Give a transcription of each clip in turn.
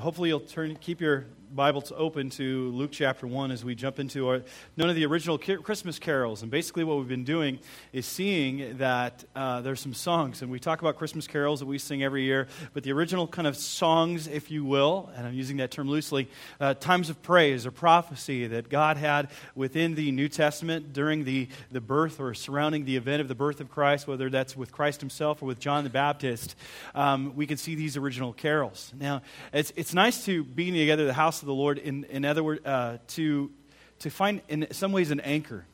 hopefully, you'll turn, keep your Bibles open to Luke chapter 1 as we jump into our, none of the original Christmas carols. And basically, what we've been doing is seeing that uh, there's some songs, and we talk about Christmas carols that we sing every year, but the original kind of songs, if you will, and I'm using that term loosely, uh, times of praise or prophecy that God had within the New Testament during the, the birth or surrounding the event of the birth of Christ, whether that's with Christ himself or with John the Baptist, um, we can see these original carols. Now, it's, it's nice to be together the house of the Lord, in, in other words, uh, to, to find in some ways an anchor,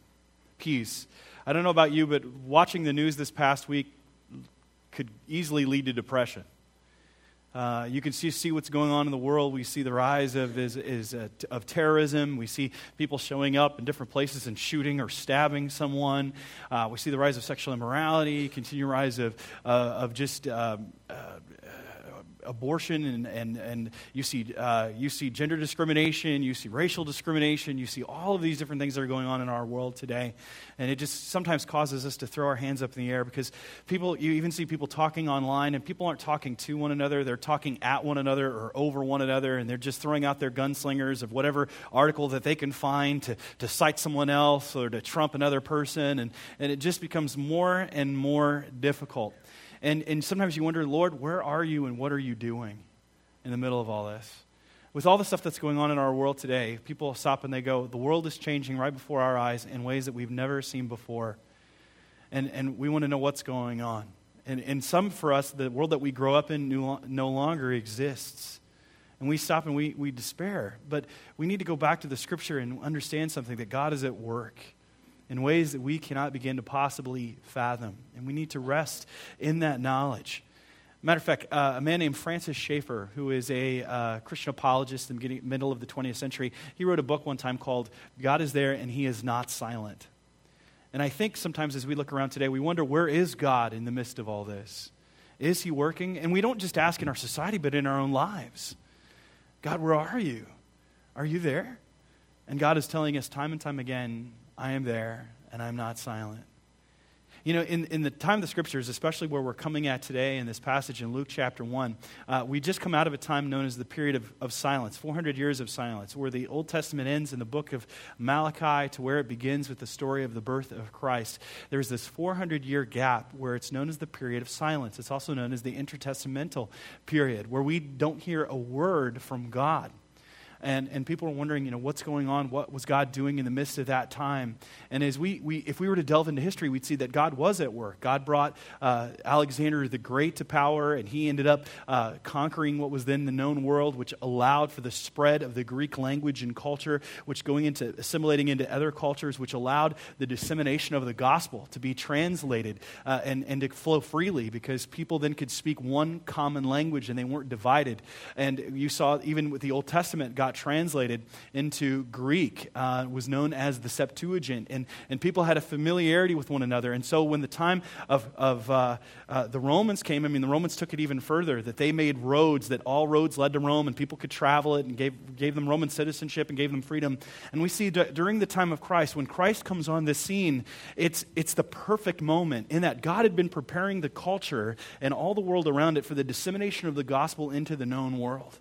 peace. I don't know about you, but watching the news this past week could easily lead to depression. Uh, you can see, see what's going on in the world. We see the rise of, is, is, uh, t- of terrorism. We see people showing up in different places and shooting or stabbing someone. Uh, we see the rise of sexual immorality, continued rise of, uh, of just um, uh, abortion and, and, and you, see, uh, you see gender discrimination, you see racial discrimination, you see all of these different things that are going on in our world today. And it just sometimes causes us to throw our hands up in the air because people, you even see people talking online and people aren't talking to one another, they're talking at one another or over one another, and they're just throwing out their gunslingers of whatever article that they can find to, to cite someone else or to trump another person. And, and it just becomes more and more difficult. And, and sometimes you wonder, Lord, where are you and what are you doing in the middle of all this? With all the stuff that's going on in our world today, people stop and they go, the world is changing right before our eyes in ways that we've never seen before. And, and we want to know what's going on. And, and some for us, the world that we grow up in no longer exists. And we stop and we, we despair. But we need to go back to the scripture and understand something that God is at work in ways that we cannot begin to possibly fathom. And we need to rest in that knowledge. Matter of fact, uh, a man named Francis Schaeffer, who is a uh, Christian apologist in the middle of the 20th century, he wrote a book one time called God is There and He is Not Silent. And I think sometimes as we look around today, we wonder where is God in the midst of all this? Is He working? And we don't just ask in our society, but in our own lives God, where are you? Are you there? And God is telling us time and time again, I am there and I'm not silent. You know, in, in the time of the scriptures, especially where we're coming at today in this passage in Luke chapter 1, uh, we just come out of a time known as the period of, of silence, 400 years of silence, where the Old Testament ends in the book of Malachi to where it begins with the story of the birth of Christ. There's this 400 year gap where it's known as the period of silence. It's also known as the intertestamental period, where we don't hear a word from God and, and people are wondering, you know, what's going on? What was God doing in the midst of that time? And as we, we if we were to delve into history, we'd see that God was at work. God brought uh, Alexander the Great to power, and he ended up uh, conquering what was then the known world, which allowed for the spread of the Greek language and culture, which going into assimilating into other cultures, which allowed the dissemination of the gospel to be translated uh, and, and to flow freely because people then could speak one common language and they weren't divided. And you saw even with the Old Testament, God got translated into Greek uh, was known as the Septuagint, and, and people had a familiarity with one another. And so when the time of, of uh, uh, the Romans came, I mean, the Romans took it even further, that they made roads, that all roads led to Rome, and people could travel it, and gave, gave them Roman citizenship and gave them freedom. And we see d- during the time of Christ, when Christ comes on this scene, it's, it's the perfect moment in that God had been preparing the culture and all the world around it for the dissemination of the gospel into the known world.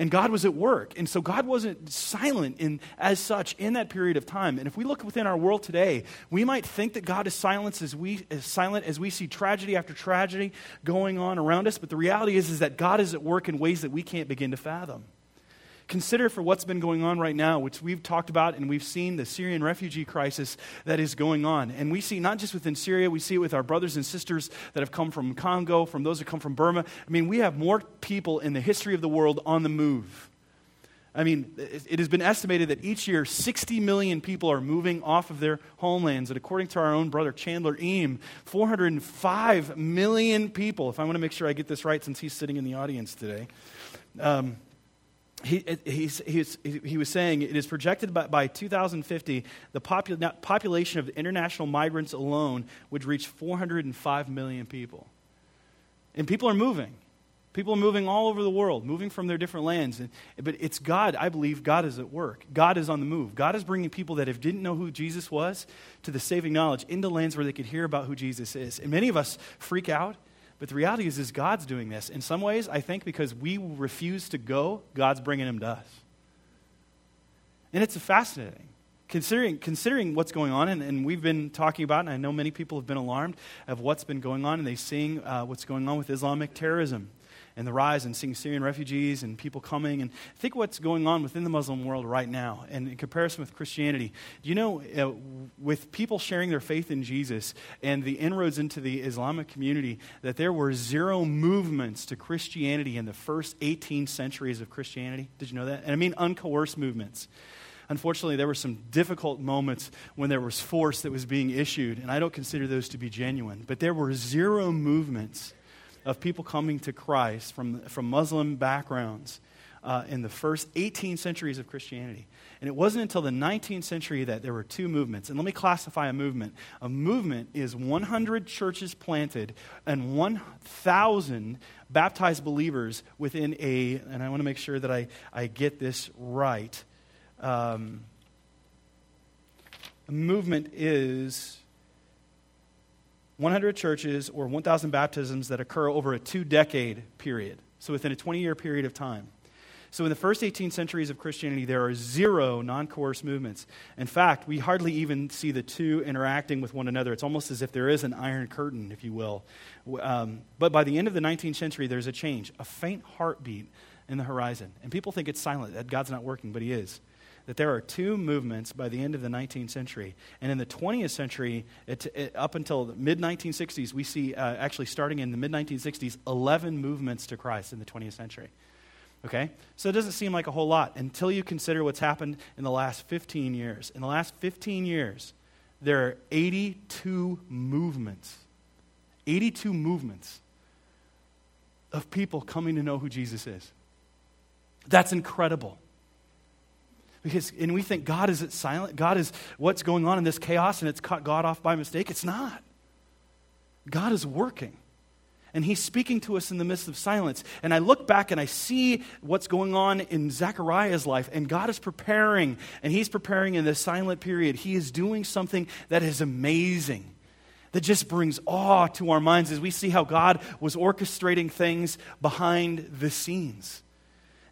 And God was at work. And so God wasn't silent in, as such in that period of time. And if we look within our world today, we might think that God is silent as we, as silent as we see tragedy after tragedy going on around us. But the reality is, is that God is at work in ways that we can't begin to fathom consider for what's been going on right now, which we've talked about and we've seen the Syrian refugee crisis that is going on. And we see not just within Syria, we see it with our brothers and sisters that have come from Congo, from those that come from Burma. I mean, we have more people in the history of the world on the move. I mean, it has been estimated that each year 60 million people are moving off of their homelands. And according to our own brother Chandler Eam, 405 million people, if I want to make sure I get this right since he's sitting in the audience today, um, he, he was saying it is projected by, by 2050 the popul- population of international migrants alone would reach 405 million people. And people are moving. People are moving all over the world, moving from their different lands. And, but it's God, I believe, God is at work. God is on the move. God is bringing people that have didn't know who Jesus was to the saving knowledge into lands where they could hear about who Jesus is. And many of us freak out But the reality is, is God's doing this. In some ways, I think because we refuse to go, God's bringing him to us. And it's fascinating. Considering, considering what's going on, and, and we've been talking about, and I know many people have been alarmed of what's been going on, and they're seeing uh, what's going on with Islamic terrorism and the rise and seeing Syrian refugees and people coming. And think what's going on within the Muslim world right now and in comparison with Christianity. Do you know, uh, with people sharing their faith in Jesus and the inroads into the Islamic community, that there were zero movements to Christianity in the first 18 centuries of Christianity? Did you know that? And I mean uncoerced movements. Unfortunately, there were some difficult moments when there was force that was being issued, and I don't consider those to be genuine. But there were zero movements of people coming to Christ from, from Muslim backgrounds uh, in the first 18 centuries of Christianity. And it wasn't until the 19th century that there were two movements. And let me classify a movement. A movement is 100 churches planted and 1,000 baptized believers within a, and I want to make sure that I, I get this right. Um, a movement is 100 churches or 1,000 baptisms that occur over a two decade period, so within a 20 year period of time. So, in the first 18 centuries of Christianity, there are zero non coerced movements. In fact, we hardly even see the two interacting with one another. It's almost as if there is an iron curtain, if you will. Um, but by the end of the 19th century, there's a change, a faint heartbeat in the horizon. And people think it's silent, that God's not working, but He is that there are two movements by the end of the 19th century. And in the 20th century, it, it, up until the mid 1960s, we see, uh, actually starting in the mid 1960s, 11 movements to Christ in the 20th century. Okay? So it doesn't seem like a whole lot until you consider what's happened in the last 15 years. In the last 15 years, there are 82 movements. 82 movements of people coming to know who Jesus is. That's incredible. Because, and we think God is silent. God is what's going on in this chaos and it's caught God off by mistake. It's not. God is working. And he's speaking to us in the midst of silence. And I look back and I see what's going on in Zechariah's life. And God is preparing. And he's preparing in this silent period. He is doing something that is amazing that just brings awe to our minds as we see how God was orchestrating things behind the scenes.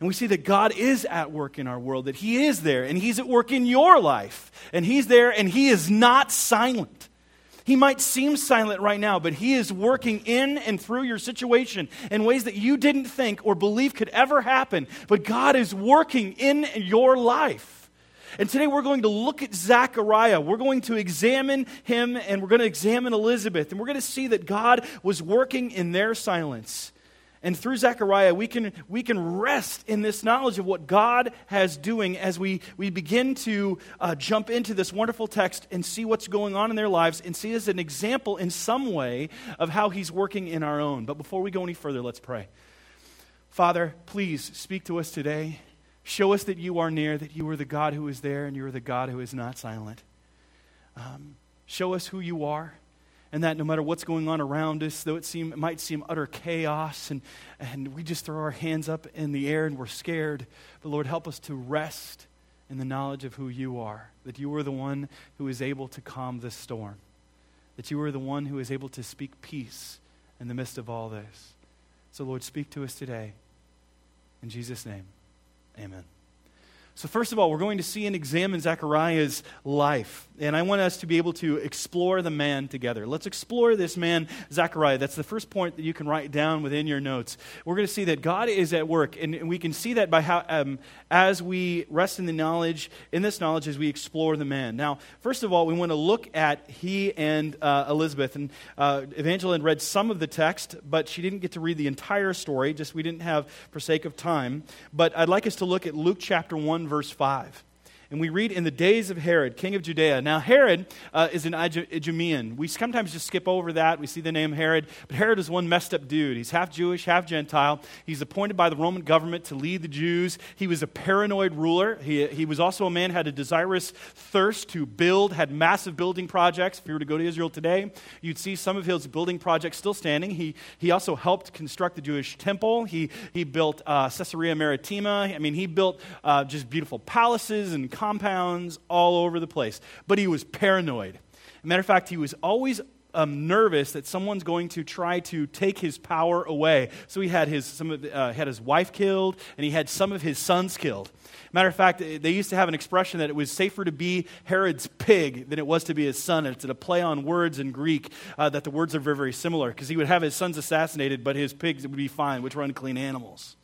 And we see that God is at work in our world, that He is there, and He's at work in your life. And He's there, and He is not silent. He might seem silent right now, but He is working in and through your situation in ways that you didn't think or believe could ever happen. But God is working in your life. And today we're going to look at Zechariah. We're going to examine him and we're going to examine Elizabeth. And we're going to see that God was working in their silence. And through Zechariah, we can, we can rest in this knowledge of what God has doing as we, we begin to uh, jump into this wonderful text and see what's going on in their lives and see as an example in some way of how He's working in our own. But before we go any further, let's pray. Father, please speak to us today. Show us that you are near, that you are the God who is there, and you are the God who is not silent. Um, show us who you are and that no matter what's going on around us, though it, seem, it might seem utter chaos, and, and we just throw our hands up in the air and we're scared, but Lord, help us to rest in the knowledge of who you are, that you are the one who is able to calm this storm, that you are the one who is able to speak peace in the midst of all this. So, Lord, speak to us today. In Jesus' name, amen. So, first of all, we're going to see and examine Zechariah's life. And I want us to be able to explore the man together. Let's explore this man, Zechariah. That's the first point that you can write down within your notes. We're going to see that God is at work. And we can see that by how, um, as we rest in the knowledge, in this knowledge, as we explore the man. Now, first of all, we want to look at he and uh, Elizabeth. And uh, Evangeline read some of the text, but she didn't get to read the entire story. Just we didn't have for sake of time. But I'd like us to look at Luke chapter 1 verse 5. And we read in the days of Herod, king of Judea. Now, Herod uh, is an Idumean. We sometimes just skip over that. We see the name Herod. But Herod is one messed up dude. He's half Jewish, half Gentile. He's appointed by the Roman government to lead the Jews. He was a paranoid ruler. He, he was also a man had a desirous thirst to build, had massive building projects. If you were to go to Israel today, you'd see some of his building projects still standing. He, he also helped construct the Jewish temple. He, he built uh, Caesarea Maritima. I mean, he built uh, just beautiful palaces and compounds all over the place. But he was paranoid. matter of fact, he was always um, nervous that someone's going to try to take his power away. So he had his, some of uh, had his wife killed, and he had some of his sons killed. Matter of fact, they used to have an expression that it was safer to be Herod's pig than it was to be his son. It's a play on words in Greek uh, that the words are very, very similar because he would have his sons assassinated, but his pigs would be fine, which were unclean animals.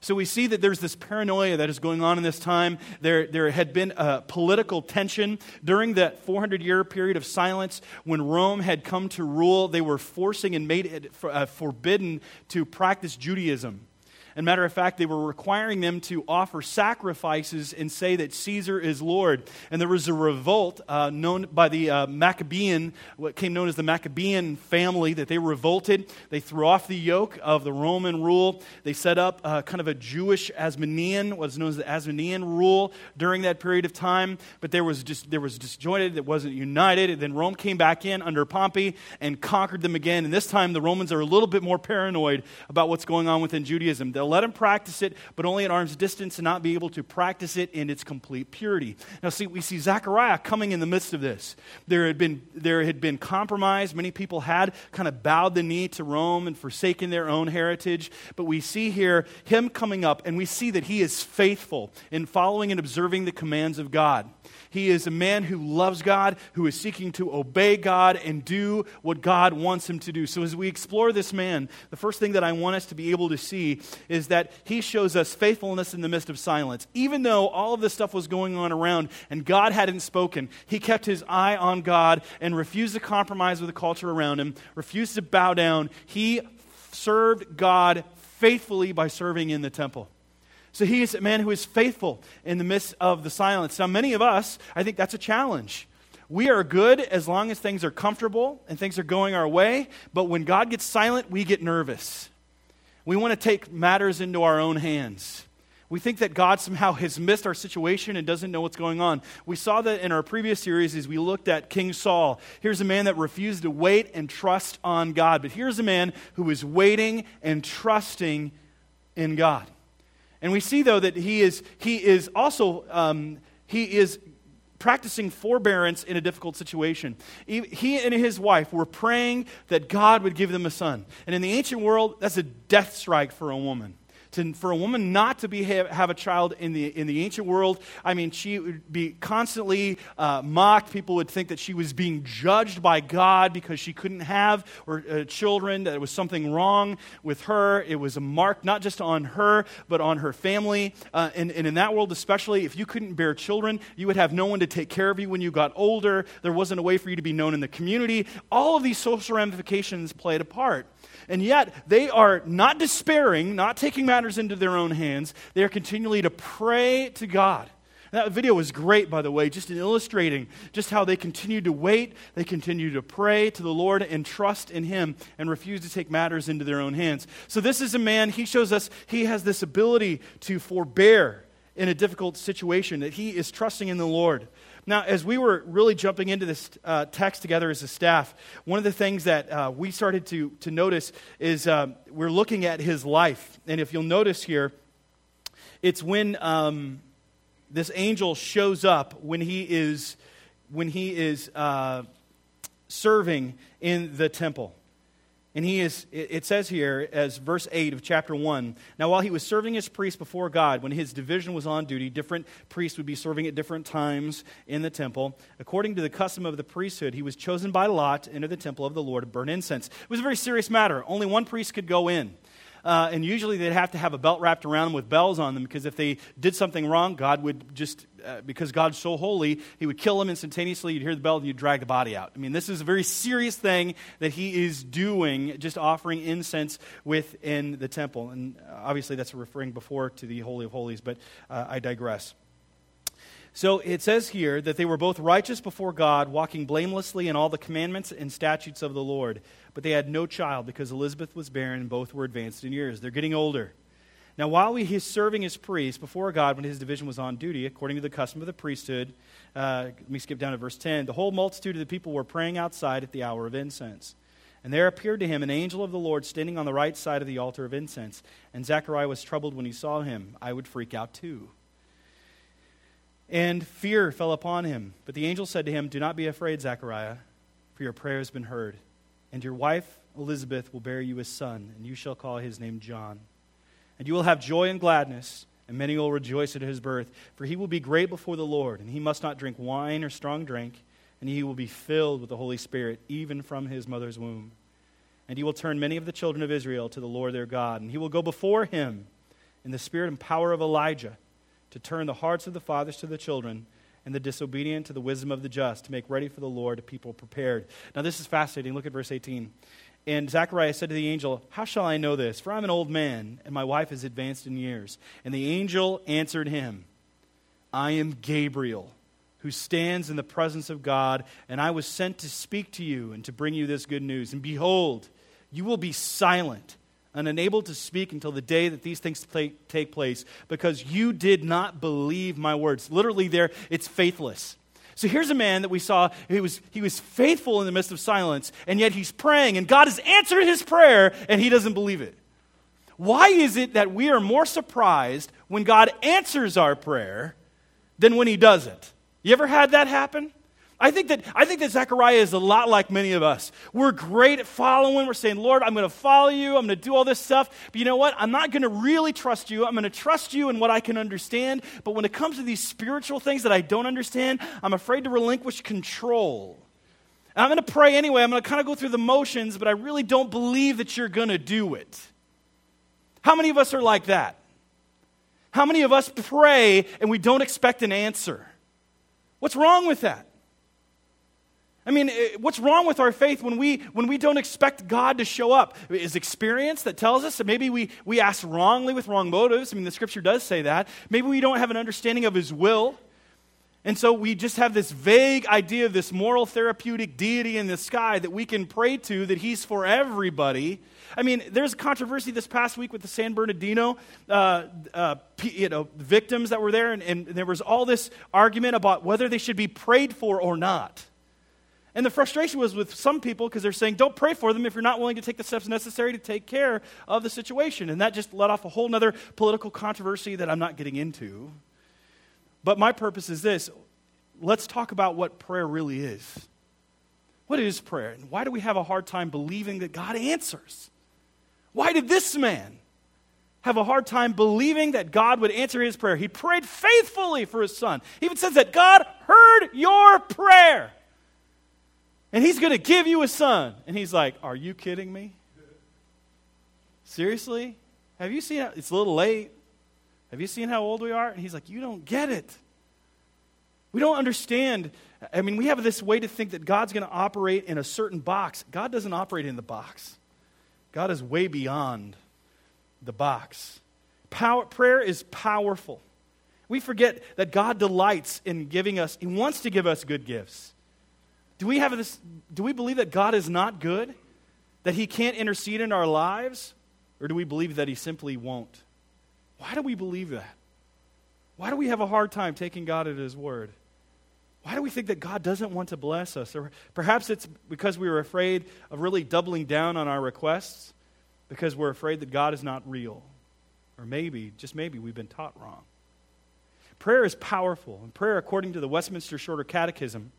So we see that there's this paranoia that is going on in this time. There, there had been a political tension during that 400 year period of silence when Rome had come to rule. They were forcing and made it uh, forbidden to practice Judaism. And matter of fact, they were requiring them to offer sacrifices and say that Caesar is Lord. And there was a revolt uh, known by the uh, Maccabean, what came known as the Maccabean family, that they revolted. They threw off the yoke of the Roman rule. They set up uh, kind of a Jewish Asmonean, what's known as the Asmonean rule during that period of time. But there was just there was disjointed. It wasn't united. And then Rome came back in under Pompey and conquered them again. And this time the Romans are a little bit more paranoid about what's going on within Judaism. They'll let him practice it, but only at arm's distance and not be able to practice it in its complete purity. Now, see, we see Zechariah coming in the midst of this. There had been, there had been compromise. Many people had kind of bowed the knee to Rome and forsaken their own heritage. But we see here him coming up, and we see that he is faithful in following and observing the commands of God. He is a man who loves God, who is seeking to obey God and do what God wants him to do. So, as we explore this man, the first thing that I want us to be able to see is that he shows us faithfulness in the midst of silence. Even though all of this stuff was going on around and God hadn't spoken, he kept his eye on God and refused to compromise with the culture around him, refused to bow down. He served God faithfully by serving in the temple. So he is a man who is faithful in the midst of the silence. Now, many of us, I think that's a challenge. We are good as long as things are comfortable and things are going our way, but when God gets silent, we get nervous. We want to take matters into our own hands. We think that God somehow has missed our situation and doesn't know what's going on. We saw that in our previous series as we looked at King Saul. Here's a man that refused to wait and trust on God, but here's a man who is waiting and trusting in God. And we see, though, that he is, he is also um, he is practicing forbearance in a difficult situation. He and his wife were praying that God would give them a son. And in the ancient world, that's a death strike for a woman to, for a woman not to be, have, a child in the, in the ancient world, I mean, she would be constantly uh, mocked. People would think that she was being judged by God because she couldn't have or, uh, children, that there was something wrong with her. It was a mark not just on her, but on her family. Uh, and, and in that world, especially, if you couldn't bear children, you would have no one to take care of you when you got older. There wasn't a way for you to be known in the community. All of these social ramifications played a part. And yet, they are not despairing, not taking matters into their own hands. They are continually to pray to God. that video was great, by the way, just in illustrating just how they continue to wait, they continue to pray to the Lord and trust in Him and refuse to take matters into their own hands. So, this is a man, he shows us he has this ability to forbear in a difficult situation, that he is trusting in the Lord. Now, as we were really jumping into this uh, text together as a staff, one of the things that uh, we started to, to notice is uh, we're looking at his life. And if you'll notice here, it's when um, this angel shows up when he is, when he is uh, serving in the temple. And he is, it says here, as verse 8 of chapter 1 Now, while he was serving as priest before God, when his division was on duty, different priests would be serving at different times in the temple. According to the custom of the priesthood, he was chosen by lot to enter the temple of the Lord to burn incense. It was a very serious matter. Only one priest could go in. Uh, and usually they'd have to have a belt wrapped around them with bells on them because if they did something wrong, God would just, uh, because God's so holy, he would kill them instantaneously. You'd hear the bell and you'd drag the body out. I mean, this is a very serious thing that he is doing, just offering incense within the temple. And uh, obviously that's referring before to the Holy of Holies, but uh, I digress. So it says here that they were both righteous before God, walking blamelessly in all the commandments and statutes of the Lord. But they had no child because Elizabeth was barren and both were advanced in years. They're getting older. Now, while he is serving as priest before God when his division was on duty, according to the custom of the priesthood, uh, let me skip down to verse 10. The whole multitude of the people were praying outside at the hour of incense. And there appeared to him an angel of the Lord standing on the right side of the altar of incense. And Zechariah was troubled when he saw him. I would freak out too and fear fell upon him. But the angel said to him, Do not be afraid, Zechariah, for your prayer has been heard. And your wife, Elizabeth, will bear you a son, and you shall call his name John. And you will have joy and gladness, and many will rejoice at his birth, for he will be great before the Lord, and he must not drink wine or strong drink, and he will be filled with the Holy Spirit, even from his mother's womb. And he will turn many of the children of Israel to the Lord their God, and he will go before him in the spirit and power of Elijah to turn the hearts of the fathers to the children and the disobedient to the wisdom of the just, to make ready for the Lord a people prepared. Now, this is fascinating. Look at verse 18. And Zechariah said to the angel, How shall I know this? For I'm an old man, and my wife is advanced in years. And the angel answered him, I am Gabriel, who stands in the presence of God, and I was sent to speak to you and to bring you this good news. And behold, you will be silent and unable to speak until the day that these things take place because you did not believe my words. Literally, there, it's faithless. So here's a man that we saw, he was, he was faithful in the midst of silence, and yet he's praying, and God has answered his prayer, and he doesn't believe it. Why is it that we are more surprised when God answers our prayer than when he doesn't? You ever had that happen? I think that I think that Zechariah is a lot like many of us. We're great at following. We're saying, Lord, I'm going to follow you. I'm going to do all this stuff. But you know what? I'm not going to really trust you. I'm going to trust you in what I can understand. But when it comes to these spiritual things that I don't understand, I'm afraid to relinquish control. And I'm going to pray anyway. I'm going to kind of go through the motions, but I really don't believe that you're going to do it. How many of us are like that? How many of us pray and we don't expect an answer? What's wrong with that? I mean, eh, what's wrong with our faith when we, when we don't expect God to show up? Is experience that tells us that maybe we, we ask wrongly with wrong motives? I mean, the scripture does say that. Maybe we don't have an understanding of His will. And so we just have this vague idea of this moral therapeutic deity in the sky that we can pray to, that He's for everybody. I mean, there's a controversy this past week with the San Bernardino uh, uh, you know, victims that were there, and, and there was all this argument about whether they should be prayed for or not. And the frustration was with some people because they're saying, don't pray for them if you're not willing to take the steps necessary to take care of the situation. And that just let off a whole other political controversy that I'm not getting into. But my purpose is this let's talk about what prayer really is. What is prayer? And why do we have a hard time believing that God answers? Why did this man have a hard time believing that God would answer his prayer? He prayed faithfully for his son. He even says that God heard your prayer. And he's going to give you a son. And he's like, Are you kidding me? Seriously? Have you seen how, it's a little late. Have you seen how old we are? And he's like, You don't get it. We don't understand. I mean, we have this way to think that God's going to operate in a certain box. God doesn't operate in the box, God is way beyond the box. Power, prayer is powerful. We forget that God delights in giving us, He wants to give us good gifts. Do we have this do we believe that God is not good? That he can't intercede in our lives? Or do we believe that he simply won't? Why do we believe that? Why do we have a hard time taking God at his word? Why do we think that God doesn't want to bless us? Or perhaps it's because we were afraid of really doubling down on our requests because we're afraid that God is not real. Or maybe, just maybe, we've been taught wrong. Prayer is powerful, and prayer, according to the Westminster Shorter Catechism,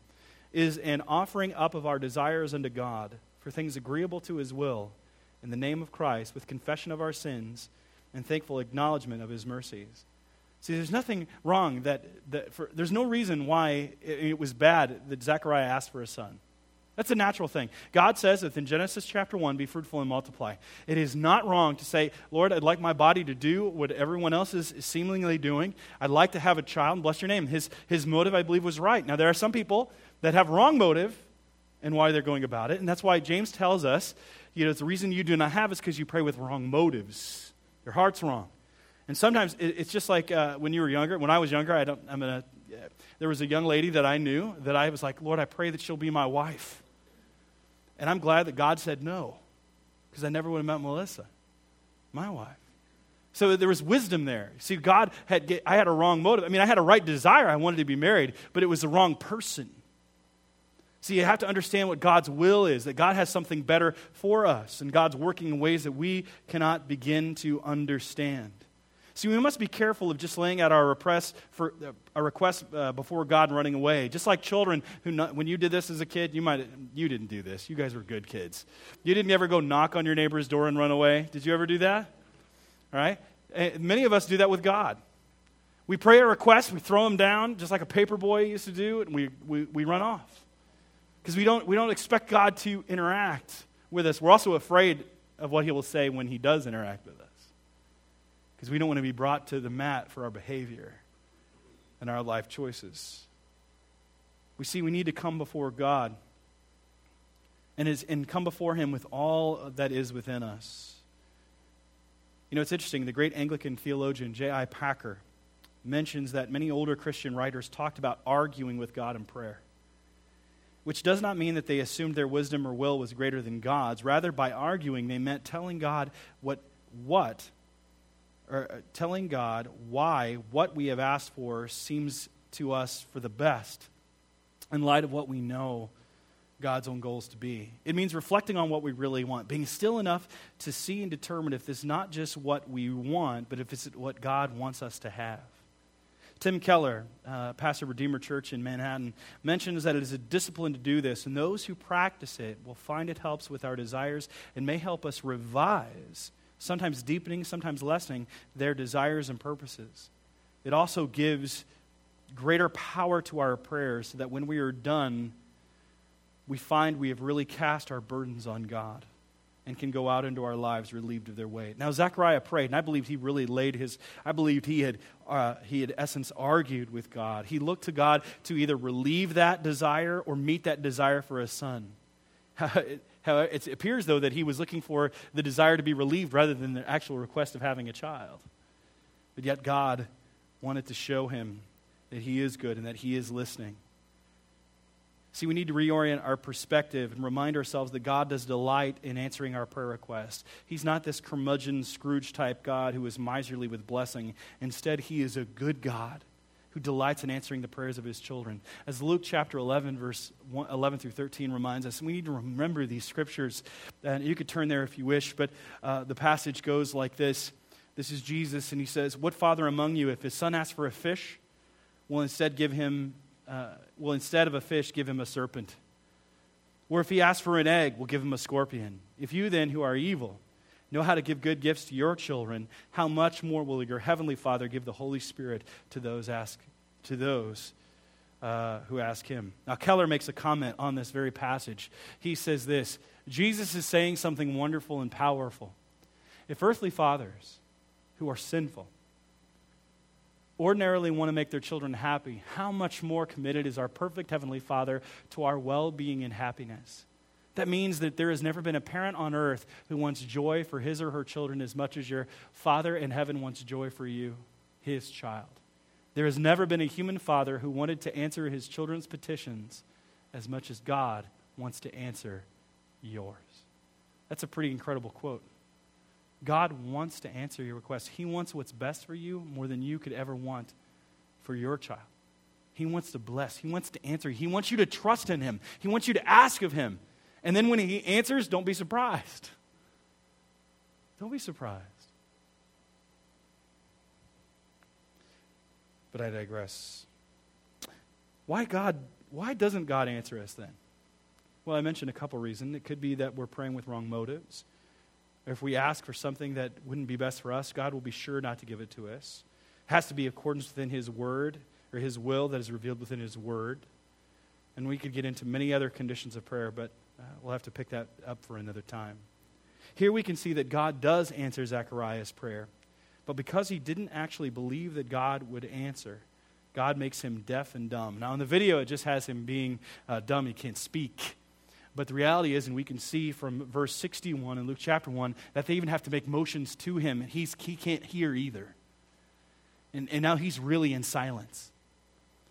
is an offering up of our desires unto God for things agreeable to his will in the name of Christ with confession of our sins and thankful acknowledgement of his mercies. See, there's nothing wrong that, that for, there's no reason why it, it was bad that Zechariah asked for a son. That's a natural thing. God says within Genesis chapter 1, be fruitful and multiply. It is not wrong to say, Lord, I'd like my body to do what everyone else is seemingly doing. I'd like to have a child, bless your name. His, his motive, I believe, was right. Now, there are some people that have wrong motive and why they're going about it. And that's why James tells us, you know, the reason you do not have is because you pray with wrong motives. Your heart's wrong. And sometimes it, it's just like uh, when you were younger. When I was younger, I don't, I'm gonna, there was a young lady that I knew that I was like, Lord, I pray that she'll be my wife. And I'm glad that God said no, because I never would have met Melissa, my wife. So there was wisdom there. See, God had, I had a wrong motive. I mean, I had a right desire. I wanted to be married, but it was the wrong person. See, you have to understand what God's will is, that God has something better for us, and God's working in ways that we cannot begin to understand. See, we must be careful of just laying out our for, uh, request uh, before God and running away. Just like children who, when you did this as a kid, you might you didn't do this. You guys were good kids. You didn't ever go knock on your neighbor's door and run away. Did you ever do that? All right. And many of us do that with God. We pray a request, we throw them down, just like a paper boy used to do, and we, we, we run off. Because we don't, we don't expect God to interact with us. We're also afraid of what He will say when He does interact with us because we don't want to be brought to the mat for our behavior and our life choices. We see we need to come before God and, is, and come before Him with all that is within us. You know, it's interesting. The great Anglican theologian J.I. Packer mentions that many older Christian writers talked about arguing with God in prayer, which does not mean that they assumed their wisdom or will was greater than God's. Rather, by arguing, they meant telling God what, what or uh, telling God why what we have asked for seems to us for the best in light of what we know God's own goals to be. It means reflecting on what we really want, being still enough to see and determine if it's not just what we want, but if it's what God wants us to have. Tim Keller, uh, pastor of Redeemer Church in Manhattan, mentions that it is a discipline to do this, and those who practice it will find it helps with our desires and may help us revise sometimes deepening, sometimes lessening their desires and purposes. It also gives greater power to our prayers so that when we are done, we find we have really cast our burdens on God and can go out into our lives relieved of their weight. Now, Zechariah prayed, and I believe he really laid his, I believed he had, uh, he had, essence, argued with God. He looked to God to either relieve that desire or meet that desire for a son. It appears, though, that he was looking for the desire to be relieved rather than the actual request of having a child. But yet, God wanted to show him that he is good and that he is listening. See, we need to reorient our perspective and remind ourselves that God does delight in answering our prayer requests. He's not this curmudgeon Scrooge type God who is miserly with blessing. Instead, He is a good God who delights in answering the prayers of his children. As Luke chapter 11, verse 11 through 13 reminds us, we need to remember these scriptures. And you could turn there if you wish, but uh, the passage goes like this This is Jesus, and he says, What father among you, if his son asks for a fish, will instead give him, uh, will instead of a fish, give him a serpent? Or if he asks for an egg, will give him a scorpion? If you then, who are evil, know how to give good gifts to your children, how much more will your heavenly Father give the Holy Spirit to those ask to those uh, who ask him? Now Keller makes a comment on this very passage. He says this: Jesus is saying something wonderful and powerful. If earthly fathers who are sinful ordinarily want to make their children happy, how much more committed is our perfect heavenly Father to our well-being and happiness? That means that there has never been a parent on earth who wants joy for his or her children as much as your Father in heaven wants joy for you, his child. There has never been a human father who wanted to answer his children's petitions as much as God wants to answer yours. That's a pretty incredible quote. God wants to answer your request. He wants what's best for you more than you could ever want for your child. He wants to bless. He wants to answer. He wants you to trust in Him. He wants you to ask of Him. And then when he answers, don't be surprised. Don't be surprised. But I digress. Why God why doesn't God answer us then? Well, I mentioned a couple reasons. It could be that we're praying with wrong motives. If we ask for something that wouldn't be best for us, God will be sure not to give it to us. It has to be accordance within his word or his will that is revealed within his word. And we could get into many other conditions of prayer, but uh, we'll have to pick that up for another time. Here we can see that God does answer Zechariah's prayer, but because he didn't actually believe that God would answer, God makes him deaf and dumb. Now, in the video, it just has him being uh, dumb. He can't speak. But the reality is, and we can see from verse 61 in Luke chapter 1, that they even have to make motions to him. He's, he can't hear either. And, and now he's really in silence.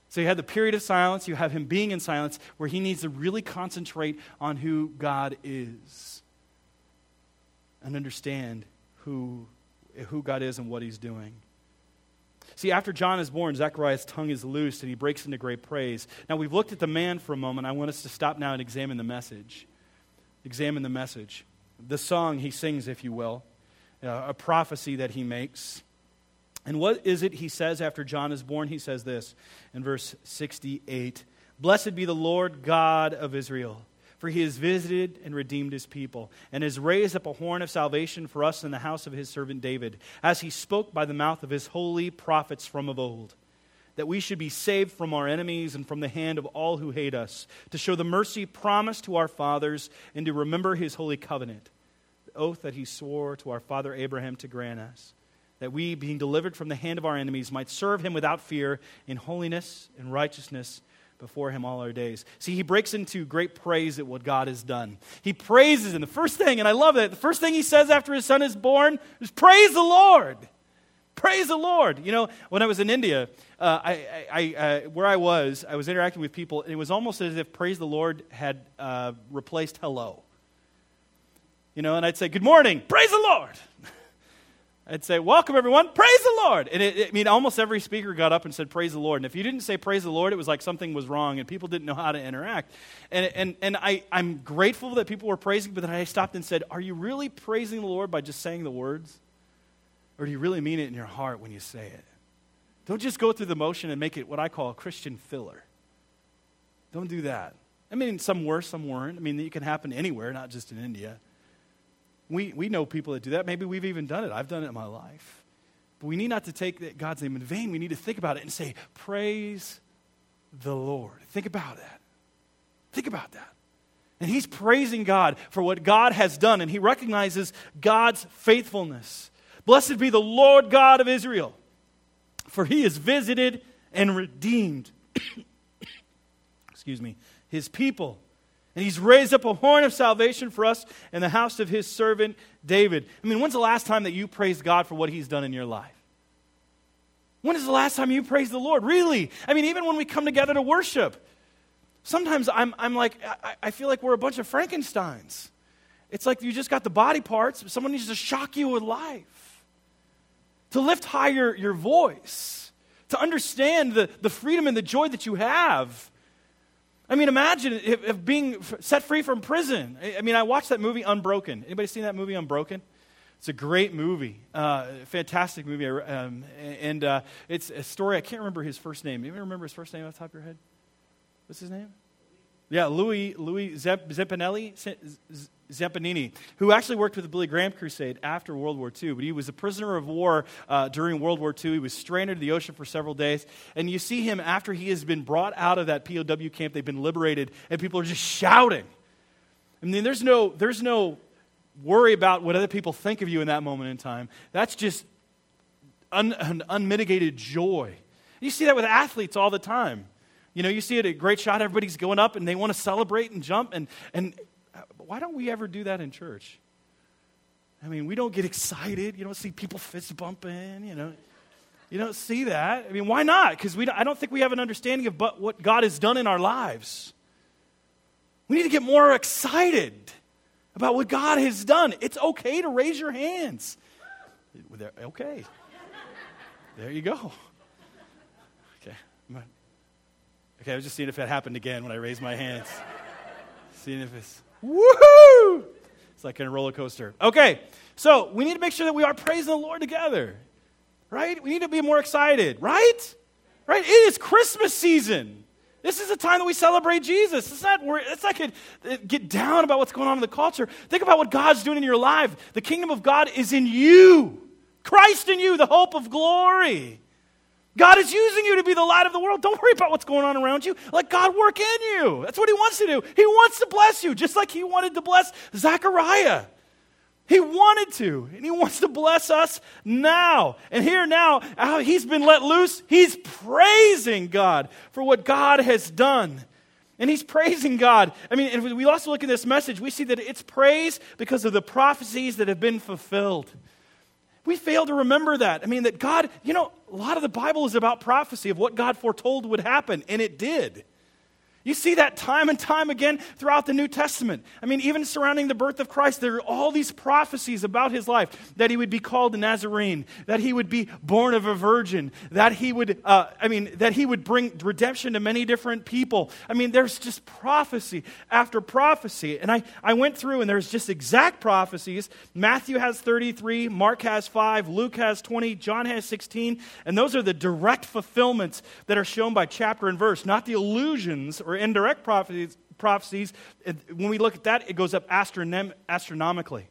So you have the period of silence, you have him being in silence, where he needs to really concentrate on who God is and understand who, who God is and what he's doing. See, after John is born, Zechariah's tongue is loosed and he breaks into great praise. Now, we've looked at the man for a moment. I want us to stop now and examine the message. Examine the message. The song he sings, if you will, uh, a prophecy that he makes. And what is it he says after John is born? He says this in verse 68 Blessed be the Lord God of Israel, for he has visited and redeemed his people, and has raised up a horn of salvation for us in the house of his servant David, as he spoke by the mouth of his holy prophets from of old. That we should be saved from our enemies and from the hand of all who hate us, to show the mercy promised to our fathers, and to remember his holy covenant, the oath that he swore to our father Abraham to grant us that we, being delivered from the hand of our enemies, might serve him without fear in holiness and righteousness before him all our days. See, he breaks into great praise at what God has done. He praises him. The first thing, and I love that, the first thing he says after his son is born is, Praise the Lord. Praise the Lord. You know, when I was in India, uh, I, I, uh, where I was, I was interacting with people, and it was almost as if Praise the Lord had uh, replaced hello. You know, and I'd say, Good morning, praise the Lord. I'd say, Welcome, everyone. Praise the Lord. And it, it, I mean, almost every speaker got up and said, Praise the Lord. And if you didn't say praise the Lord, it was like something was wrong and people didn't know how to interact. And, and, and I, I'm grateful that people were praising, but then I stopped and said, Are you really praising the Lord by just saying the words? Or do you really mean it in your heart when you say it? Don't just go through the motion and make it what I call a Christian filler. Don't do that. I mean, some were, some weren't. I mean, it can happen anywhere, not just in India. We, we know people that do that. Maybe we've even done it. I've done it in my life. But we need not to take God's name in vain. We need to think about it and say, Praise the Lord. Think about that. Think about that. And he's praising God for what God has done, and he recognizes God's faithfulness. Blessed be the Lord God of Israel, for he has visited and redeemed, excuse me, his people and he's raised up a horn of salvation for us in the house of his servant David. I mean, when's the last time that you praised God for what he's done in your life? When is the last time you praised the Lord? Really? I mean, even when we come together to worship, sometimes I'm, I'm like, I, I feel like we're a bunch of Frankensteins. It's like you just got the body parts, someone needs to shock you with life. To lift higher your voice, to understand the, the freedom and the joy that you have I mean, imagine if, if being set free from prison. I mean, I watched that movie Unbroken. Anybody seen that movie Unbroken? It's a great movie, uh, fantastic movie, um, and uh, it's a story. I can't remember his first name. Anybody remember his first name off the top of your head? What's his name? Yeah, Louis Louis Zampanelli, Zampanini, who actually worked with the Billy Graham Crusade after World War II. But he was a prisoner of war uh, during World War II. He was stranded in the ocean for several days. And you see him after he has been brought out of that POW camp, they've been liberated, and people are just shouting. I mean, there's no, there's no worry about what other people think of you in that moment in time. That's just un, an unmitigated joy. You see that with athletes all the time. You know, you see it at Great Shot, everybody's going up and they want to celebrate and jump. And, and why don't we ever do that in church? I mean, we don't get excited. You don't see people fist bumping, you know. You don't see that. I mean, why not? Because we—I don't think we have an understanding of but what God has done in our lives. We need to get more excited about what God has done. It's okay to raise your hands. Okay. There you go. Okay, Okay, I was just seeing if that happened again when I raised my hands. seeing if it's woohoo! It's like a roller coaster. Okay, so we need to make sure that we are praising the Lord together, right? We need to be more excited, right? Right? It is Christmas season. This is the time that we celebrate Jesus. It's not, it's not get, get down about what's going on in the culture. Think about what God's doing in your life. The kingdom of God is in you. Christ in you, the hope of glory. God is using you to be the light of the world. Don't worry about what's going on around you. Let God work in you. That's what He wants to do. He wants to bless you, just like He wanted to bless Zechariah. He wanted to, and He wants to bless us now. And here now, He's been let loose. He's praising God for what God has done. And he's praising God. I mean, we also look at this message, we see that it's praise because of the prophecies that have been fulfilled. We fail to remember that. I mean, that God, you know, a lot of the Bible is about prophecy of what God foretold would happen, and it did. You see that time and time again throughout the New Testament. I mean, even surrounding the birth of Christ, there are all these prophecies about his life that he would be called a Nazarene, that he would be born of a virgin, that he would, uh, I mean, that he would bring redemption to many different people. I mean, there's just prophecy after prophecy. And I, I went through, and there's just exact prophecies. Matthew has 33, Mark has 5, Luke has 20, John has 16. And those are the direct fulfillments that are shown by chapter and verse, not the allusions or indirect prophecies, prophecies, when we look at that, it goes up astronom- astronomically.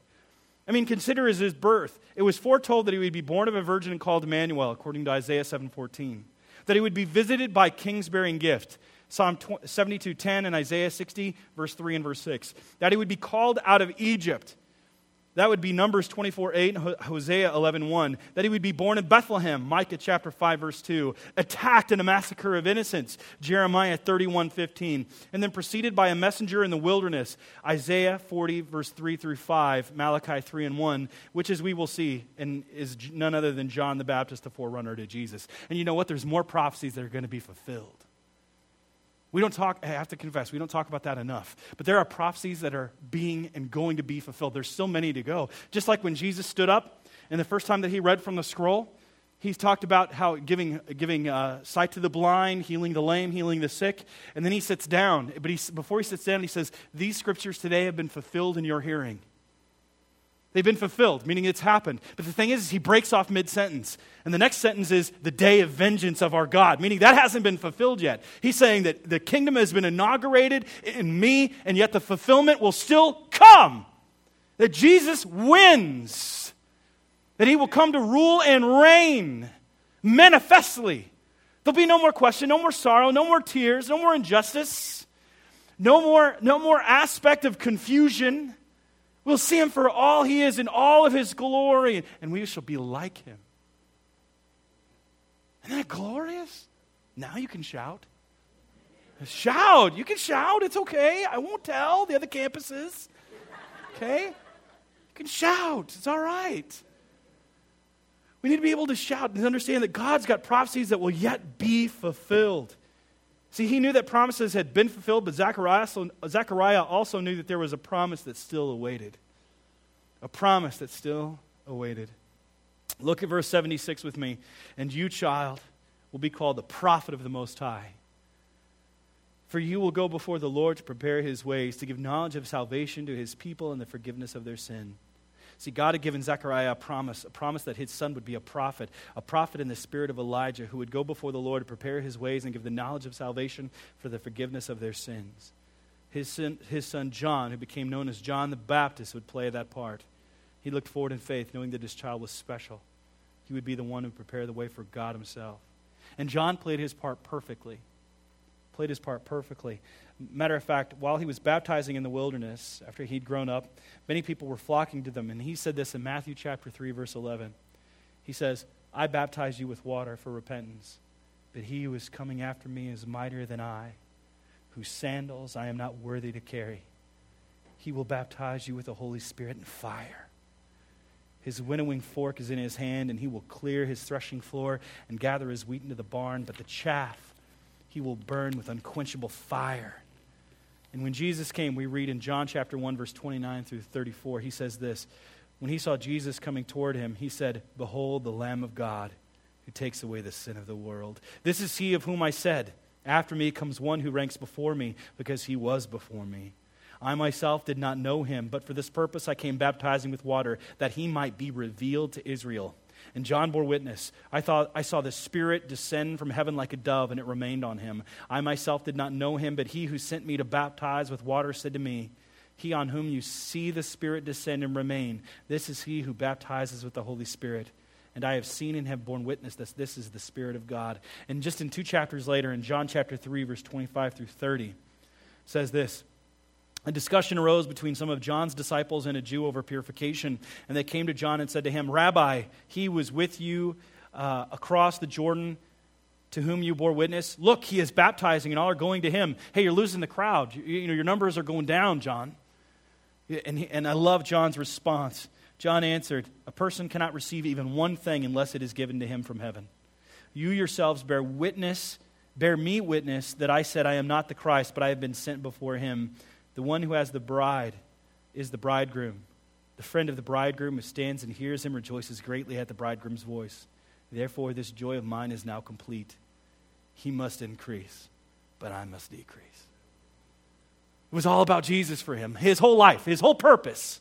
I mean, consider his, his birth. It was foretold that he would be born of a virgin and called Emmanuel, according to Isaiah 7.14. That he would be visited by kings bearing gift. Psalm 72.10 and Isaiah 60, verse 3 and verse 6. That he would be called out of Egypt that would be Numbers 24 8 and Hosea 11 1. That he would be born in Bethlehem, Micah chapter 5, verse 2. Attacked in a massacre of innocents, Jeremiah 31 15. And then preceded by a messenger in the wilderness, Isaiah 40, verse 3 through 5, Malachi 3 and 1, which, as we will see, and is none other than John the Baptist, the forerunner to Jesus. And you know what? There's more prophecies that are going to be fulfilled. We don't talk, I have to confess, we don't talk about that enough. But there are prophecies that are being and going to be fulfilled. There's still many to go. Just like when Jesus stood up and the first time that he read from the scroll, he talked about how giving, giving uh, sight to the blind, healing the lame, healing the sick. And then he sits down. But he, before he sits down, he says, These scriptures today have been fulfilled in your hearing. They've been fulfilled, meaning it's happened. But the thing is, is he breaks off mid sentence. And the next sentence is the day of vengeance of our God, meaning that hasn't been fulfilled yet. He's saying that the kingdom has been inaugurated in me, and yet the fulfillment will still come. That Jesus wins. That he will come to rule and reign manifestly. There'll be no more question, no more sorrow, no more tears, no more injustice, no more, no more aspect of confusion We'll see him for all he is in all of his glory, and we shall be like him. Isn't that glorious? Now you can shout. Shout. You can shout. It's okay. I won't tell the other campuses. Okay? You can shout. It's all right. We need to be able to shout and understand that God's got prophecies that will yet be fulfilled. See, he knew that promises had been fulfilled, but Zechariah, also knew that there was a promise that still awaited. A promise that still awaited. Look at verse 76 with me. And you, child, will be called the prophet of the Most High. For you will go before the Lord to prepare his ways, to give knowledge of salvation to his people and the forgiveness of their sin See, God had given Zechariah a promise, a promise that his son would be a prophet, a prophet in the spirit of Elijah who would go before the Lord to prepare his ways and give the knowledge of salvation for the forgiveness of their sins. His son, his son John, who became known as John the Baptist, would play that part. He looked forward in faith, knowing that his child was special. He would be the one who prepared the way for God himself. And John played his part perfectly. Played his part perfectly. Matter of fact, while he was baptizing in the wilderness, after he'd grown up, many people were flocking to them. And he said this in Matthew chapter 3, verse 11. He says, I baptize you with water for repentance, but he who is coming after me is mightier than I, whose sandals I am not worthy to carry. He will baptize you with the Holy Spirit and fire. His winnowing fork is in his hand, and he will clear his threshing floor and gather his wheat into the barn, but the chaff he will burn with unquenchable fire. And when Jesus came, we read in John chapter 1, verse 29 through 34, he says this When he saw Jesus coming toward him, he said, Behold, the Lamb of God who takes away the sin of the world. This is he of whom I said, After me comes one who ranks before me, because he was before me. I myself did not know him, but for this purpose I came baptizing with water, that he might be revealed to Israel. And John bore witness. I, thought, I saw the Spirit descend from heaven like a dove, and it remained on him. I myself did not know him, but he who sent me to baptize with water said to me, He on whom you see the Spirit descend and remain, this is he who baptizes with the Holy Spirit. And I have seen and have borne witness that this is the Spirit of God. And just in two chapters later, in John chapter 3, verse 25 through 30, says this a discussion arose between some of John's disciples and a Jew over purification. And they came to John and said to him, Rabbi, he was with you uh, across the Jordan to whom you bore witness. Look, he is baptizing, and all are going to him. Hey, you're losing the crowd. You, you know, your numbers are going down, John. And, and I love John's response. John answered, A person cannot receive even one thing unless it is given to him from heaven. You yourselves bear witness bear me witness that I said, I am not the Christ, but I have been sent before him. The one who has the bride is the bridegroom. The friend of the bridegroom who stands and hears him rejoices greatly at the bridegroom's voice. Therefore, this joy of mine is now complete. He must increase, but I must decrease. It was all about Jesus for him. His whole life, his whole purpose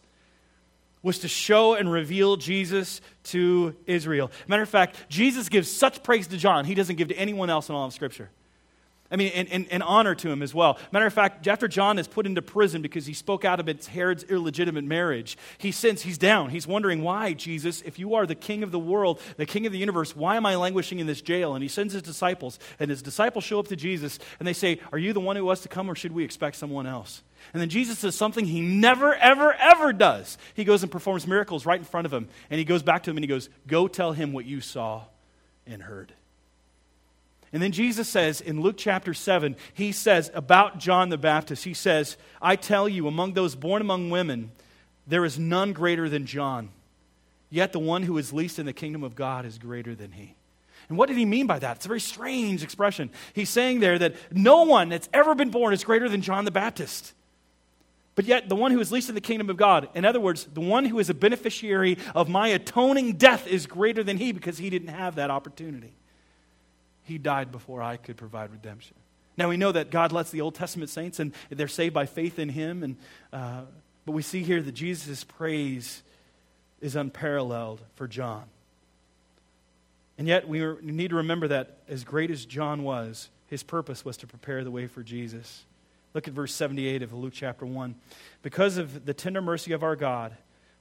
was to show and reveal Jesus to Israel. Matter of fact, Jesus gives such praise to John, he doesn't give to anyone else in all of Scripture. I mean, and, and, and, honor to him as well. Matter of fact, after John is put into prison because he spoke out against Herod's illegitimate marriage, he sins, he's down. He's wondering, why, Jesus, if you are the king of the world, the king of the universe, why am I languishing in this jail? And he sends his disciples, and his disciples show up to Jesus, and they say, Are you the one who was to come, or should we expect someone else? And then Jesus does something he never, ever, ever does. He goes and performs miracles right in front of him, and he goes back to him and he goes, Go tell him what you saw and heard. And then Jesus says in Luke chapter 7, he says about John the Baptist, he says, I tell you, among those born among women, there is none greater than John. Yet the one who is least in the kingdom of God is greater than he. And what did he mean by that? It's a very strange expression. He's saying there that no one that's ever been born is greater than John the Baptist. But yet, the one who is least in the kingdom of God, in other words, the one who is a beneficiary of my atoning death, is greater than he because he didn't have that opportunity. He died before I could provide redemption. Now we know that God lets the Old Testament saints, and they're saved by faith in Him. And uh, but we see here that Jesus' praise is unparalleled for John. And yet we need to remember that as great as John was, his purpose was to prepare the way for Jesus. Look at verse 78 of Luke chapter 1. Because of the tender mercy of our God,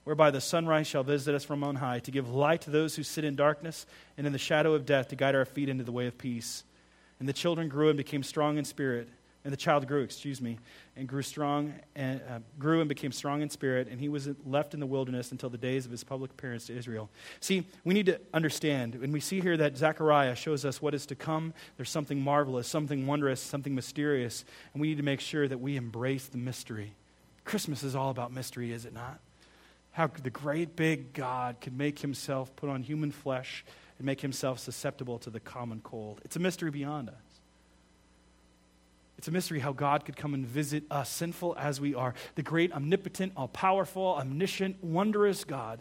whereby the sunrise shall visit us from on high, to give light to those who sit in darkness and in the shadow of death, to guide our feet into the way of peace. And the children grew and became strong in spirit. And the child grew, excuse me, and grew strong and uh, grew and became strong in spirit, and he was left in the wilderness until the days of his public appearance to Israel. See, we need to understand, and we see here that Zechariah shows us what is to come, there's something marvelous, something wondrous, something mysterious, and we need to make sure that we embrace the mystery. Christmas is all about mystery, is it not? How the great big God could make himself put on human flesh and make himself susceptible to the common cold. It's a mystery beyond us. It's a mystery how God could come and visit us, sinful as we are. The great, omnipotent, all powerful, omniscient, wondrous God.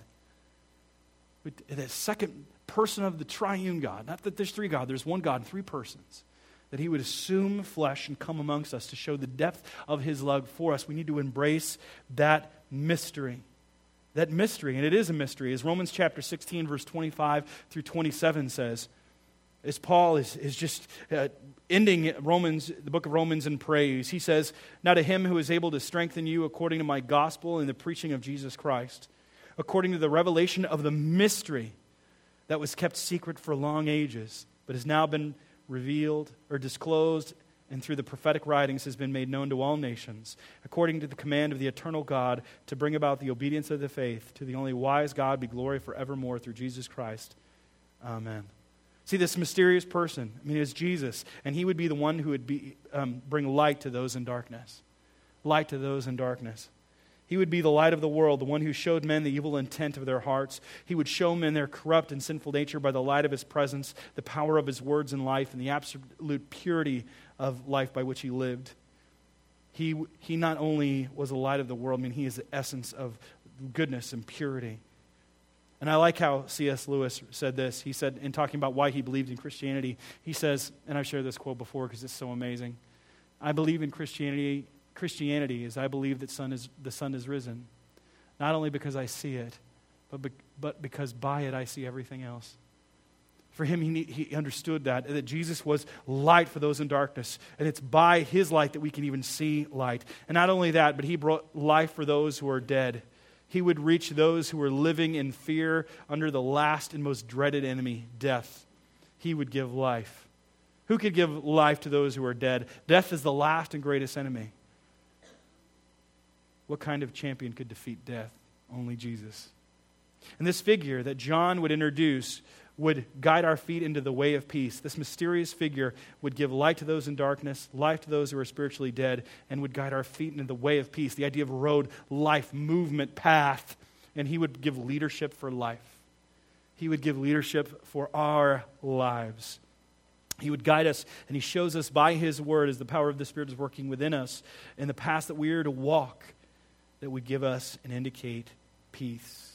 The second person of the triune God. Not that there's three God, there's one God, three persons. That he would assume flesh and come amongst us to show the depth of his love for us. We need to embrace that mystery that mystery, and it is a mystery, as Romans chapter 16, verse 25 through 27 says, as Paul is, is just uh, ending Romans, the book of Romans in praise, he says, Now to him who is able to strengthen you according to my gospel and the preaching of Jesus Christ, according to the revelation of the mystery that was kept secret for long ages, but has now been revealed or disclosed and through the prophetic writings has been made known to all nations, according to the command of the eternal God, to bring about the obedience of the faith. To the only wise God be glory forevermore through Jesus Christ. Amen. See, this mysterious person, I mean, is Jesus, and he would be the one who would be, um, bring light to those in darkness. Light to those in darkness. He would be the light of the world, the one who showed men the evil intent of their hearts. He would show men their corrupt and sinful nature by the light of his presence, the power of his words and life, and the absolute purity of life by which he lived. He, he not only was the light of the world, I mean, he is the essence of goodness and purity. And I like how C.S. Lewis said this. He said, in talking about why he believed in Christianity, he says, and I've shared this quote before because it's so amazing I believe in Christianity Christianity is I believe that sun is, the sun is risen, not only because I see it, but, be, but because by it I see everything else. For him, he, he understood that, that Jesus was light for those in darkness. And it's by his light that we can even see light. And not only that, but he brought life for those who are dead. He would reach those who were living in fear under the last and most dreaded enemy, death. He would give life. Who could give life to those who are dead? Death is the last and greatest enemy. What kind of champion could defeat death? Only Jesus. And this figure that John would introduce would guide our feet into the way of peace. This mysterious figure would give light to those in darkness, life to those who are spiritually dead, and would guide our feet into the way of peace. The idea of road, life, movement, path. And he would give leadership for life. He would give leadership for our lives. He would guide us, and He shows us by His word as the power of the Spirit is working within us in the path that we are to walk that would give us and indicate peace.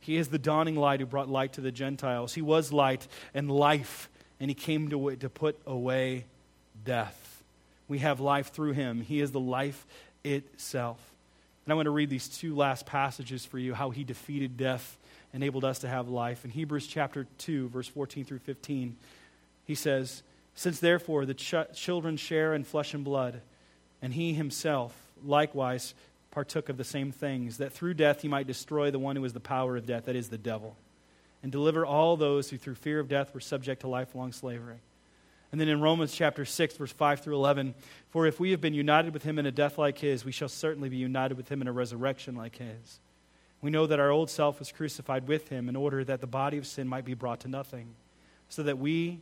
He is the dawning light who brought light to the Gentiles. He was light and life, and He came to, to put away death. We have life through Him. He is the life itself. And I want to read these two last passages for you how He defeated death, enabled us to have life. In Hebrews chapter 2, verse 14 through 15, he says, Since therefore the ch- children share in flesh and blood, and he himself likewise partook of the same things, that through death he might destroy the one who is the power of death, that is, the devil, and deliver all those who through fear of death were subject to lifelong slavery. And then in Romans chapter 6, verse 5 through 11, for if we have been united with him in a death like his, we shall certainly be united with him in a resurrection like his. We know that our old self was crucified with him in order that the body of sin might be brought to nothing, so that we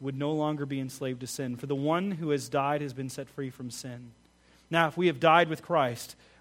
would no longer be enslaved to sin. For the one who has died has been set free from sin. Now, if we have died with Christ,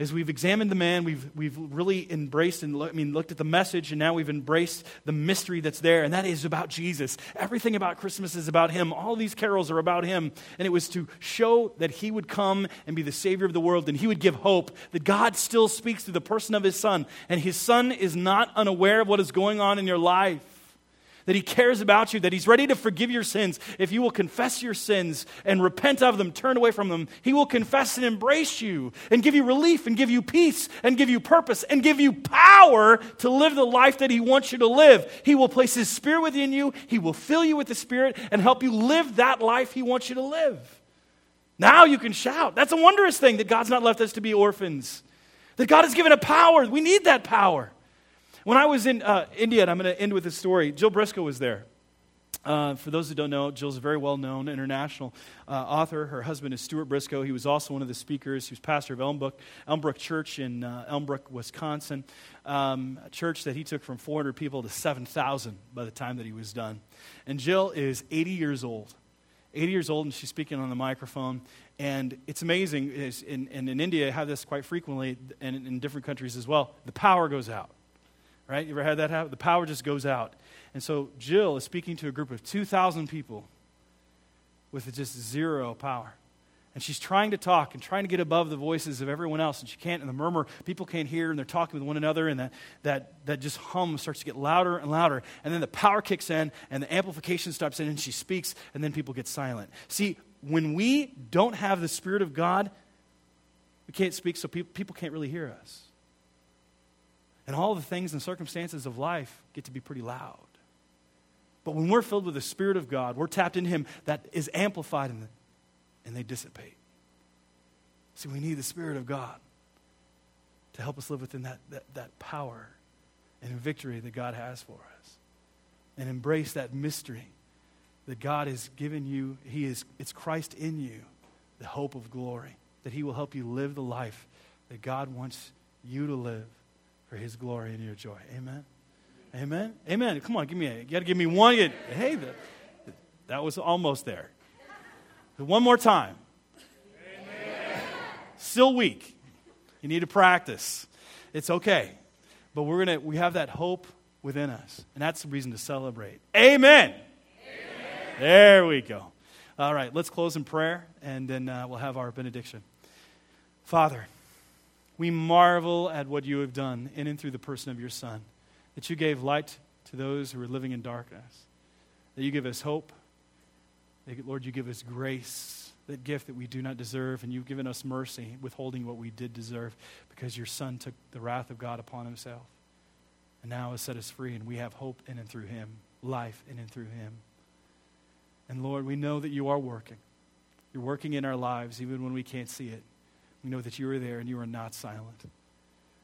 as we've examined the man, we've, we've really embraced and I mean, looked at the message, and now we've embraced the mystery that's there, and that is about Jesus. Everything about Christmas is about him. All these carols are about him. And it was to show that he would come and be the Savior of the world, and he would give hope that God still speaks through the person of his Son, and his Son is not unaware of what is going on in your life that He cares about you, that He's ready to forgive your sins. If you will confess your sins and repent of them, turn away from them, He will confess and embrace you and give you relief and give you peace and give you purpose and give you power to live the life that He wants you to live. He will place His Spirit within you, He will fill you with the Spirit and help you live that life He wants you to live. Now you can shout. That's a wondrous thing that God's not left us to be orphans. That God has given a power. We need that power. When I was in uh, India, and I'm going to end with this story, Jill Briscoe was there. Uh, for those who don't know, Jill's a very well known international uh, author. Her husband is Stuart Briscoe. He was also one of the speakers. He was pastor of Elmbrook, Elmbrook Church in uh, Elmbrook, Wisconsin, um, a church that he took from 400 people to 7,000 by the time that he was done. And Jill is 80 years old. 80 years old, and she's speaking on the microphone. And it's amazing, in, in, in India, I have this quite frequently, and in different countries as well. The power goes out right? You ever had that happen? The power just goes out. And so Jill is speaking to a group of 2,000 people with just zero power. And she's trying to talk and trying to get above the voices of everyone else, and she can't. And the murmur, people can't hear, and they're talking with one another, and that, that, that just hum starts to get louder and louder. And then the power kicks in, and the amplification stops in, and she speaks, and then people get silent. See, when we don't have the Spirit of God, we can't speak, so people, people can't really hear us. And all the things and circumstances of life get to be pretty loud. But when we're filled with the Spirit of God, we're tapped in Him that is amplified the, and they dissipate. See, we need the Spirit of God to help us live within that, that, that power and victory that God has for us. And embrace that mystery that God has given you. He is, it's Christ in you, the hope of glory, that He will help you live the life that God wants you to live for his glory and your joy. Amen. Amen. Amen. Come on, give me a, you got to give me one. Hey, that, that was almost there. One more time. Amen. Still weak. You need to practice. It's okay. But we're gonna we have that hope within us. And that's the reason to celebrate. Amen. Amen. There we go. All right, let's close in prayer and then uh, we'll have our benediction. Father, we marvel at what you have done in and through the person of your Son, that you gave light to those who are living in darkness, that you give us hope, that, Lord, you give us grace, that gift that we do not deserve, and you've given us mercy, withholding what we did deserve, because your Son took the wrath of God upon himself, and now has set us free, and we have hope in and through him, life in and through him. And Lord, we know that you are working. You're working in our lives even when we can't see it. We know that you are there and you are not silent.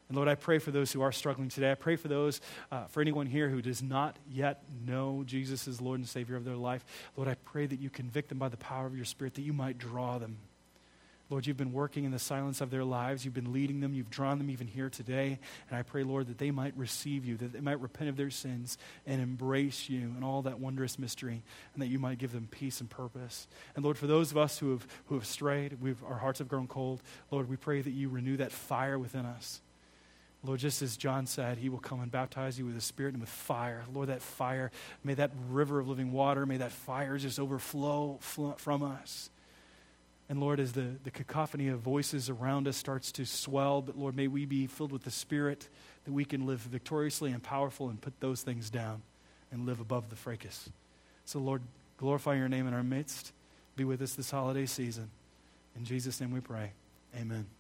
And Lord, I pray for those who are struggling today. I pray for those, uh, for anyone here who does not yet know Jesus as Lord and Savior of their life. Lord, I pray that you convict them by the power of your Spirit, that you might draw them. Lord, you've been working in the silence of their lives. You've been leading them. You've drawn them even here today. And I pray, Lord, that they might receive you, that they might repent of their sins and embrace you and all that wondrous mystery, and that you might give them peace and purpose. And Lord, for those of us who have, who have strayed, we've, our hearts have grown cold, Lord, we pray that you renew that fire within us. Lord, just as John said, he will come and baptize you with the Spirit and with fire. Lord, that fire, may that river of living water, may that fire just overflow from us. And Lord, as the, the cacophony of voices around us starts to swell, but Lord, may we be filled with the Spirit that we can live victoriously and powerful and put those things down and live above the fracas. So, Lord, glorify your name in our midst. Be with us this holiday season. In Jesus' name we pray. Amen.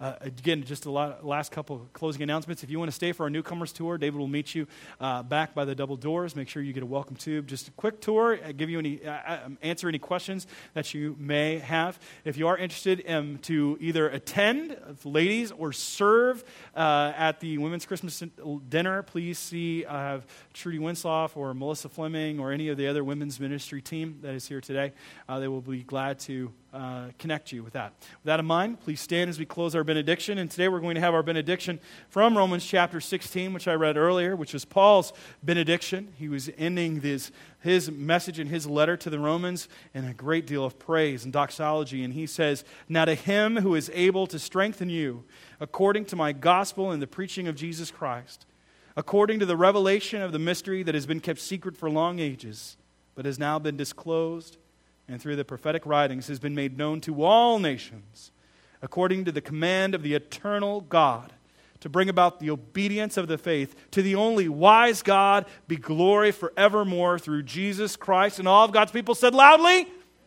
Uh, again, just a lot, last couple closing announcements. If you want to stay for our newcomers tour, David will meet you uh, back by the double doors. Make sure you get a welcome tube. Just a quick tour, uh, give you any, uh, uh, answer any questions that you may have. If you are interested um, to either attend, ladies, or serve at the Women's Christmas Dinner, please see I have Trudy Winsloff or Melissa Fleming or any of the other women's ministry team that is here today. they will be glad to uh, connect you with that. With that in mind, please stand as we close our benediction. And today we're going to have our benediction from Romans chapter 16, which I read earlier, which was Paul's benediction. He was ending this, his message in his letter to the Romans in a great deal of praise and doxology. And he says, Now to him who is able to strengthen you according to my gospel and the preaching of Jesus Christ, according to the revelation of the mystery that has been kept secret for long ages, but has now been disclosed and through the prophetic writings has been made known to all nations, according to the command of the eternal God, to bring about the obedience of the faith to the only wise God, be glory forevermore through Jesus Christ. And all of God's people said loudly,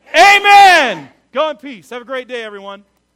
Amen. Amen. Go in peace. Have a great day, everyone.